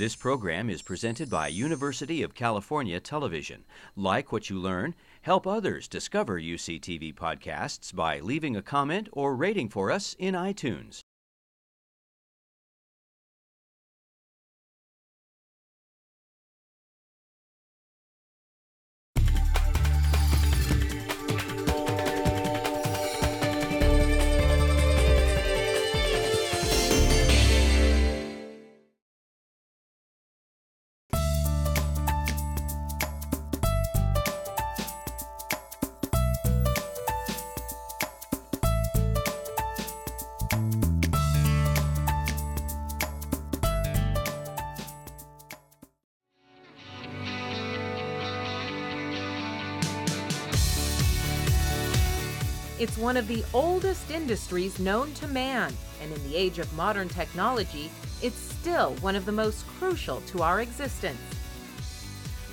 This program is presented by University of California Television. Like what you learn? Help others discover UCTV podcasts by leaving a comment or rating for us in iTunes. It's one of the oldest industries known to man, and in the age of modern technology, it's still one of the most crucial to our existence.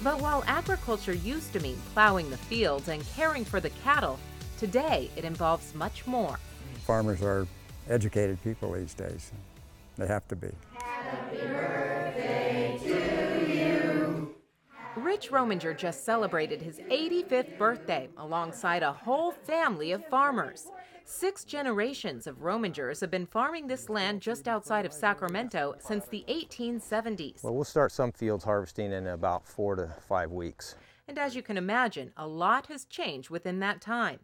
But while agriculture used to mean plowing the fields and caring for the cattle, today it involves much more. Farmers are educated people these days. They have to be. Rich Rominger just celebrated his 85th birthday alongside a whole family of farmers. Six generations of Romingers have been farming this land just outside of Sacramento since the 1870s. Well, we'll start some fields harvesting in about four to five weeks. And as you can imagine, a lot has changed within that time.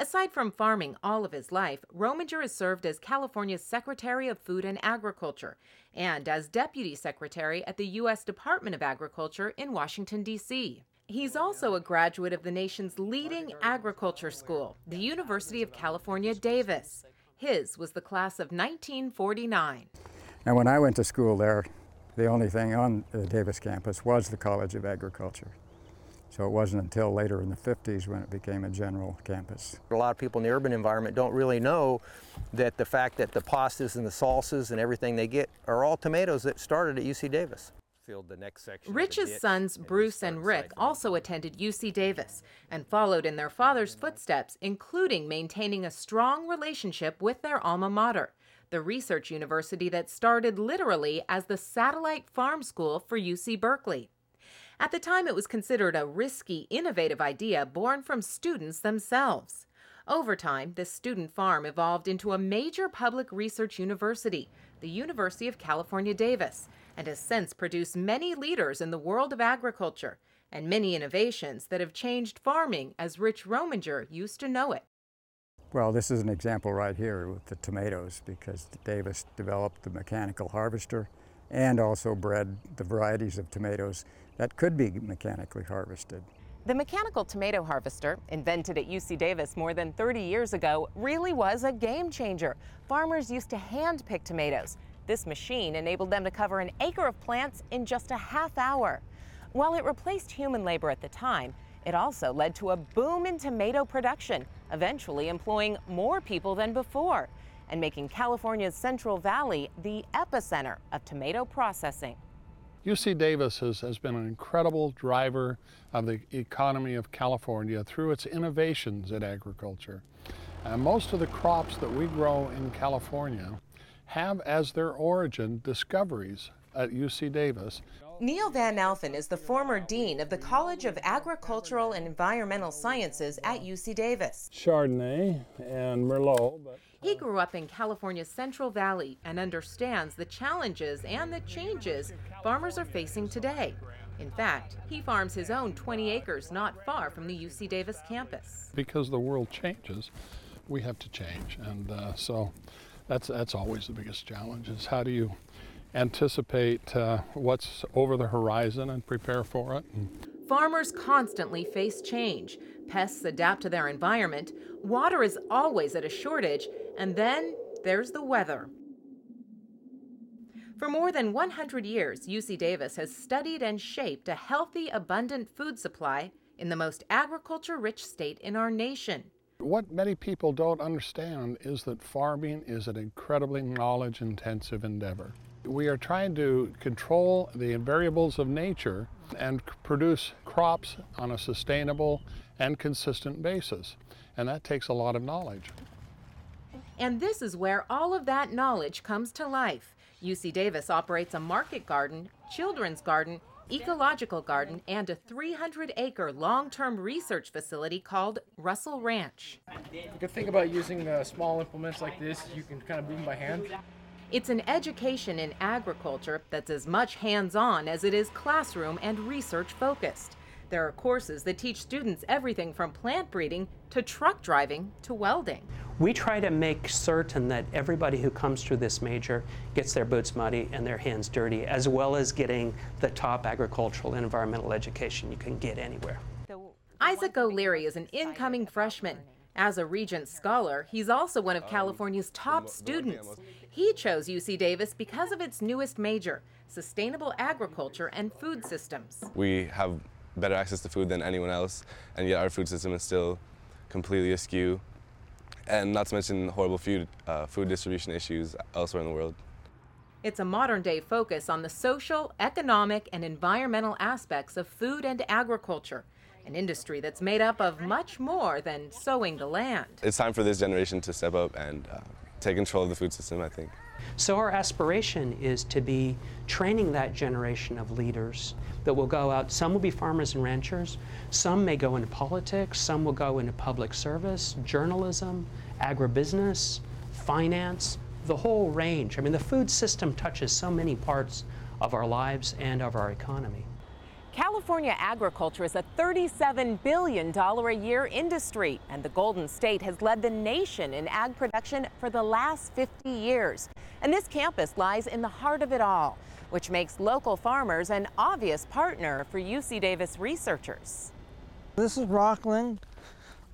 Aside from farming all of his life, Rominger has served as California's Secretary of Food and Agriculture and as Deputy Secretary at the U.S. Department of Agriculture in Washington, D.C. He's also a graduate of the nation's leading agriculture school, the University of California, Davis. His was the class of 1949. And when I went to school there, the only thing on the Davis campus was the College of Agriculture. So it wasn't until later in the 50s when it became a general campus. A lot of people in the urban environment don't really know that the fact that the pastas and the salsas and everything they get are all tomatoes that started at UC Davis. Filled the next section. of the Rich's sons, and Bruce and Rick, also attended UC Davis and followed in their father's footsteps, including maintaining a strong relationship with their alma mater, the research university that started literally as the satellite farm school for UC Berkeley. At the time, it was considered a risky, innovative idea born from students themselves. Over time, this student farm evolved into a major public research university, the University of California, Davis, and has since produced many leaders in the world of agriculture and many innovations that have changed farming as Rich Rominger used to know it. Well, this is an example right here with the tomatoes because Davis developed the mechanical harvester and also bred the varieties of tomatoes that could be mechanically harvested. The mechanical tomato harvester, invented at UC Davis more than 30 years ago, really was a game changer. Farmers used to hand pick tomatoes. This machine enabled them to cover an acre of plants in just a half hour. While it replaced human labor at the time, it also led to a boom in tomato production, eventually employing more people than before and making California's Central Valley the epicenter of tomato processing. UC Davis has, has been an incredible driver of the economy of California through its innovations in agriculture. Uh, most of the crops that we grow in California have as their origin discoveries at UC Davis. Neal Van Alfen is the former dean of the College of Agricultural and Environmental Sciences at UC Davis. Chardonnay and Merlot. But He grew up in California's Central Valley and understands the challenges and the changes farmers are facing today. In fact, he farms his own 20 acres not far from the UC Davis campus. because the world changes, we have to change. And uh, so that's, that's always the biggest challenge is how do you anticipate uh, what's over the horizon and prepare for it. Farmers constantly face change. Pests adapt to their environment, water is always at a shortage, and then there's the weather. For more than 100 years, UC Davis has studied and shaped a healthy, abundant food supply in the most agriculture rich state in our nation. What many people don't understand is that farming is an incredibly knowledge intensive endeavor. We are trying to control the variables of nature and produce crops on a sustainable and consistent basis. And that takes a lot of knowledge. And this is where all of that knowledge comes to life. UC Davis operates a market garden, children's garden, ecological garden, and a 300 acre long term research facility called Russell Ranch. The good thing about using uh, small implements like this, you can kind of do them by hand. It's an education in agriculture that's as much hands on as it is classroom and research focused. There are courses that teach students everything from plant breeding to truck driving to welding. We try to make certain that everybody who comes through this major gets their boots muddy and their hands dirty, as well as getting the top agricultural and environmental education you can get anywhere. Isaac O'Leary is an incoming freshman. As a Regent Scholar, he's also one of California's top students. He chose UC Davis because of its newest major, sustainable agriculture and food systems. We have better access to food than anyone else, and yet our food system is still completely askew. And not to mention horrible food, uh, food distribution issues elsewhere in the world. It's a modern day focus on the social, economic, and environmental aspects of food and agriculture, an industry that's made up of much more than sowing the land. It's time for this generation to step up and uh, take control of the food system, I think. So, our aspiration is to be training that generation of leaders that will go out. Some will be farmers and ranchers, some may go into politics, some will go into public service, journalism, agribusiness, finance, the whole range. I mean, the food system touches so many parts of our lives and of our economy. California agriculture is a $37 billion a year industry, and the Golden State has led the nation in ag production for the last 50 years. And this campus lies in the heart of it all, which makes local farmers an obvious partner for UC Davis researchers. This is Rockland.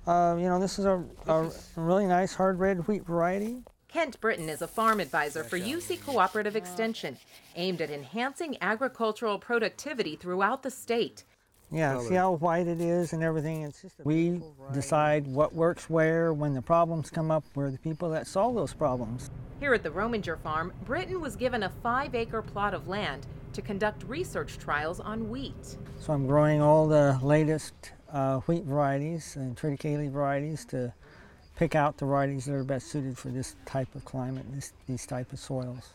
Uh, you know, this is a, a really nice hard red wheat variety. Kent Brittan is a farm advisor for UC Cooperative Extension, aimed at enhancing agricultural productivity throughout the state. Yeah, see how white it is and everything. It's just we decide what works where. When the problems come up, we're the people that solve those problems. Here at the Rominger farm, Britton was given a five acre plot of land to conduct research trials on wheat. So I'm growing all the latest uh, wheat varieties and triticale varieties to pick out the varieties that are best suited for this type of climate, this, these type of soils.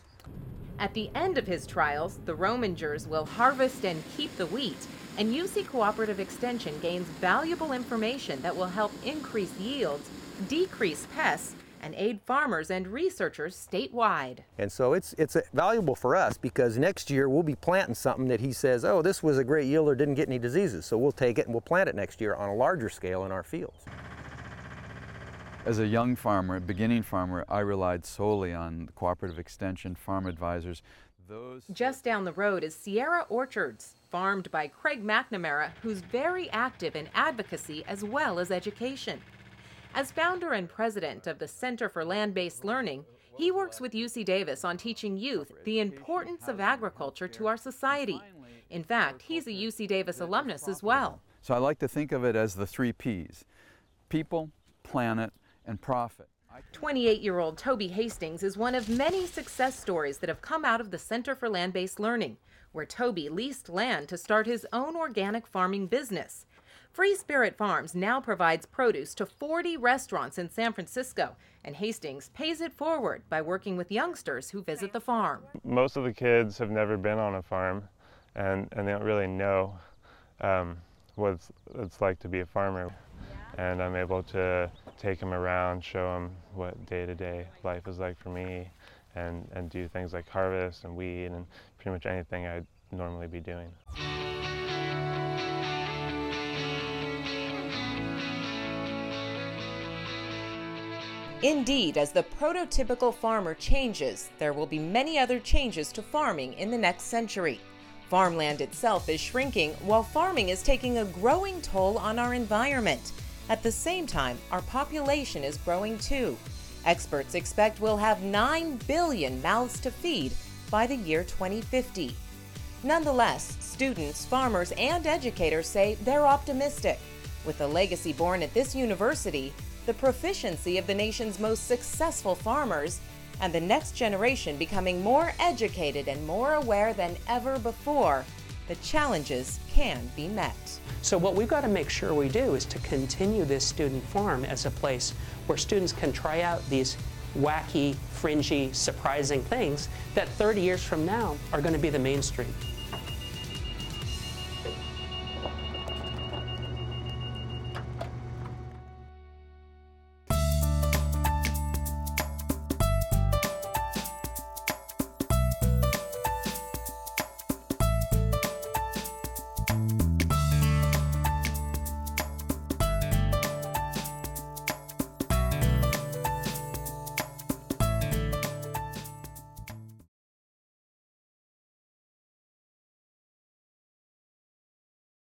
At the end of his trials, the Romingers will harvest and keep the wheat, and UC Cooperative Extension gains valuable information that will help increase yields, decrease pests, and aid farmers and researchers statewide. And so it's it's uh, valuable for us because next year we'll be planting something that he says, "Oh, this was a great yield or didn't get any diseases." So we'll take it and we'll plant it next year on a larger scale in our fields. As a young farmer, beginning farmer, I relied solely on cooperative extension, farm advisors. Those Just down the road is Sierra Orchards, farmed by Craig McNamara, who's very active in advocacy as well as education. As founder and president of the Center for Land Based Learning, he works with UC Davis on teaching youth the importance of agriculture to our society. In fact, he's a UC Davis alumnus as well. So I like to think of it as the three P's people, planet, and profit. 28 year old Toby Hastings is one of many success stories that have come out of the Center for Land Based Learning, where Toby leased land to start his own organic farming business. Free Spirit Farms now provides produce to 40 restaurants in San Francisco, and Hastings pays it forward by working with youngsters who visit the farm. Most of the kids have never been on a farm, and, and they don't really know um, what it's, it's like to be a farmer. And I'm able to take them around, show them what day-to-day life is like for me, and, and do things like harvest and weed and pretty much anything I'd normally be doing. Indeed, as the prototypical farmer changes, there will be many other changes to farming in the next century. Farmland itself is shrinking, while farming is taking a growing toll on our environment. At the same time, our population is growing too. Experts expect we'll have 9 billion mouths to feed by the year 2050. Nonetheless, students, farmers, and educators say they're optimistic. With the legacy born at this university, the proficiency of the nation's most successful farmers, and the next generation becoming more educated and more aware than ever before, the challenges can be met. So what we've got to make sure we do is to continue this student farm as a place where students can try out these wacky, fringy, surprising things that 30 years from now are going to be the mainstream.